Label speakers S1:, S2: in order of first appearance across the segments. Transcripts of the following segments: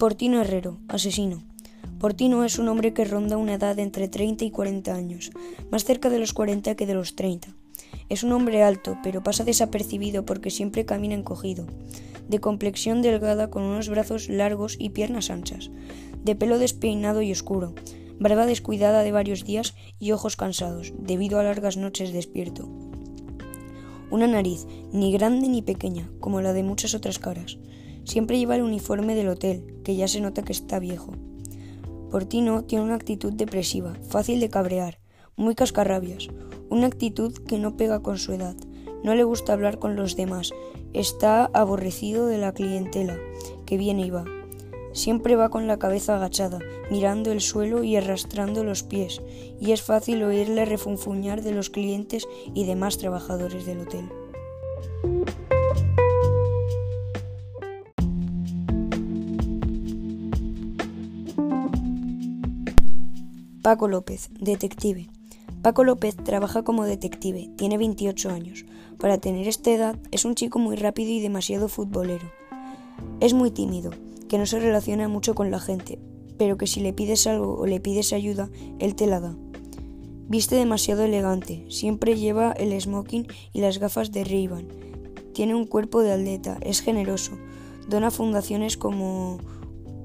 S1: Portino Herrero, asesino. Portino es un hombre que ronda una edad entre 30 y 40 años, más cerca de los 40 que de los 30. Es un hombre alto, pero pasa desapercibido porque siempre camina encogido, de complexión delgada con unos brazos largos y piernas anchas, de pelo despeinado y oscuro, barba descuidada de varios días y ojos cansados, debido a largas noches despierto. Una nariz, ni grande ni pequeña, como la de muchas otras caras. Siempre lleva el uniforme del hotel, que ya se nota que está viejo. Portino tiene una actitud depresiva, fácil de cabrear, muy cascarrabias, una actitud que no pega con su edad. No le gusta hablar con los demás, está aborrecido de la clientela, que viene y va. Siempre va con la cabeza agachada, mirando el suelo y arrastrando los pies, y es fácil oírle refunfuñar de los clientes y demás trabajadores del hotel. Paco López, detective. Paco López trabaja como detective, tiene 28 años. Para tener esta edad es un chico muy rápido y demasiado futbolero. Es muy tímido, que no se relaciona mucho con la gente, pero que si le pides algo o le pides ayuda, él te la da. Viste demasiado elegante, siempre lleva el smoking y las gafas de ray Tiene un cuerpo de atleta, es generoso, dona fundaciones como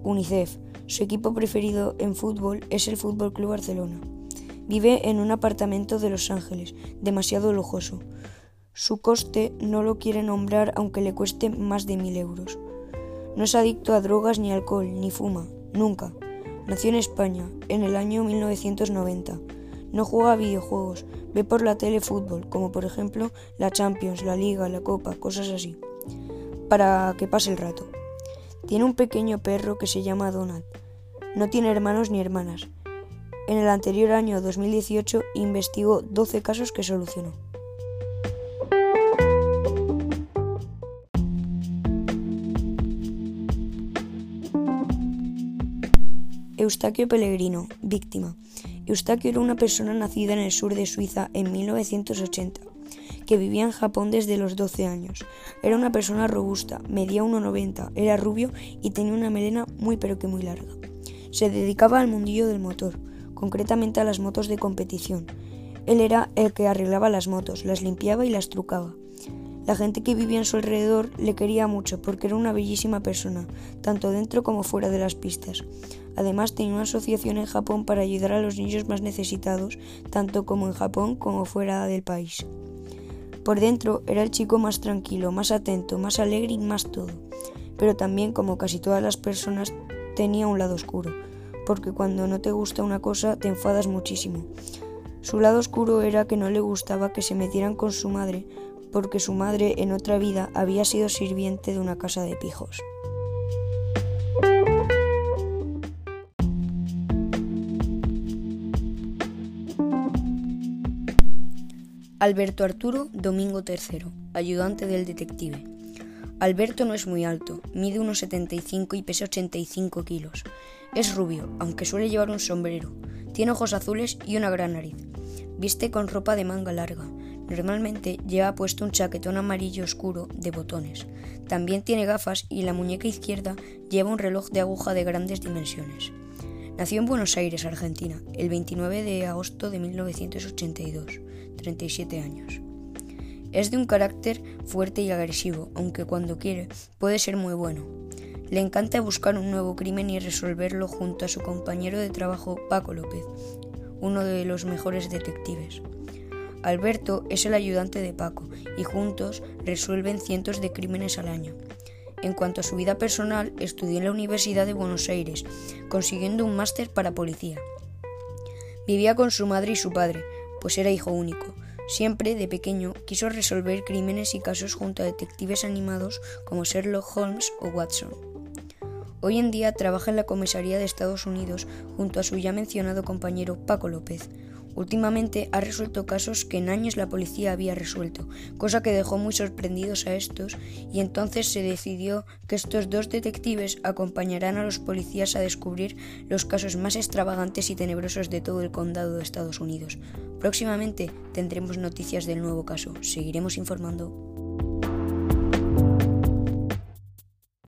S1: UNICEF, su equipo preferido en fútbol es el Fútbol Club Barcelona. Vive en un apartamento de Los Ángeles, demasiado lujoso. Su coste no lo quiere nombrar aunque le cueste más de mil euros. No es adicto a drogas ni alcohol, ni fuma, nunca. Nació en España, en el año 1990. No juega a videojuegos, ve por la tele fútbol, como por ejemplo la Champions, la Liga, la Copa, cosas así, para que pase el rato. Tiene un pequeño perro que se llama Donald. No tiene hermanos ni hermanas. En el anterior año 2018 investigó 12 casos que solucionó. Eustaquio Pellegrino, víctima. Eustaquio era una persona nacida en el sur de Suiza en 1980 que vivía en Japón desde los 12 años. Era una persona robusta, medía 1,90, era rubio y tenía una melena muy pero que muy larga. Se dedicaba al mundillo del motor, concretamente a las motos de competición. Él era el que arreglaba las motos, las limpiaba y las trucaba. La gente que vivía en su alrededor le quería mucho porque era una bellísima persona, tanto dentro como fuera de las pistas. Además tenía una asociación en Japón para ayudar a los niños más necesitados, tanto como en Japón como fuera del país. Por dentro era el chico más tranquilo, más atento, más alegre y más todo. Pero también, como casi todas las personas, tenía un lado oscuro, porque cuando no te gusta una cosa te enfadas muchísimo. Su lado oscuro era que no le gustaba que se metieran con su madre, porque su madre en otra vida había sido sirviente de una casa de pijos. Alberto Arturo Domingo III, ayudante del detective. Alberto no es muy alto, mide unos 75 y pesa 85 kilos. Es rubio, aunque suele llevar un sombrero. Tiene ojos azules y una gran nariz. Viste con ropa de manga larga. Normalmente lleva puesto un chaquetón amarillo oscuro de botones. También tiene gafas y la muñeca izquierda lleva un reloj de aguja de grandes dimensiones. Nació en Buenos Aires, Argentina, el 29 de agosto de 1982. 37 años. Es de un carácter fuerte y agresivo, aunque cuando quiere puede ser muy bueno. Le encanta buscar un nuevo crimen y resolverlo junto a su compañero de trabajo Paco López, uno de los mejores detectives. Alberto es el ayudante de Paco y juntos resuelven cientos de crímenes al año. En cuanto a su vida personal, estudió en la Universidad de Buenos Aires, consiguiendo un máster para policía. Vivía con su madre y su padre, pues era hijo único. Siempre, de pequeño, quiso resolver crímenes y casos junto a detectives animados como Sherlock Holmes o Watson. Hoy en día trabaja en la comisaría de Estados Unidos junto a su ya mencionado compañero Paco López, Últimamente ha resuelto casos que en años la policía había resuelto, cosa que dejó muy sorprendidos a estos y entonces se decidió que estos dos detectives acompañarán a los policías a descubrir los casos más extravagantes y tenebrosos de todo el condado de Estados Unidos. Próximamente tendremos noticias del nuevo caso. Seguiremos informando.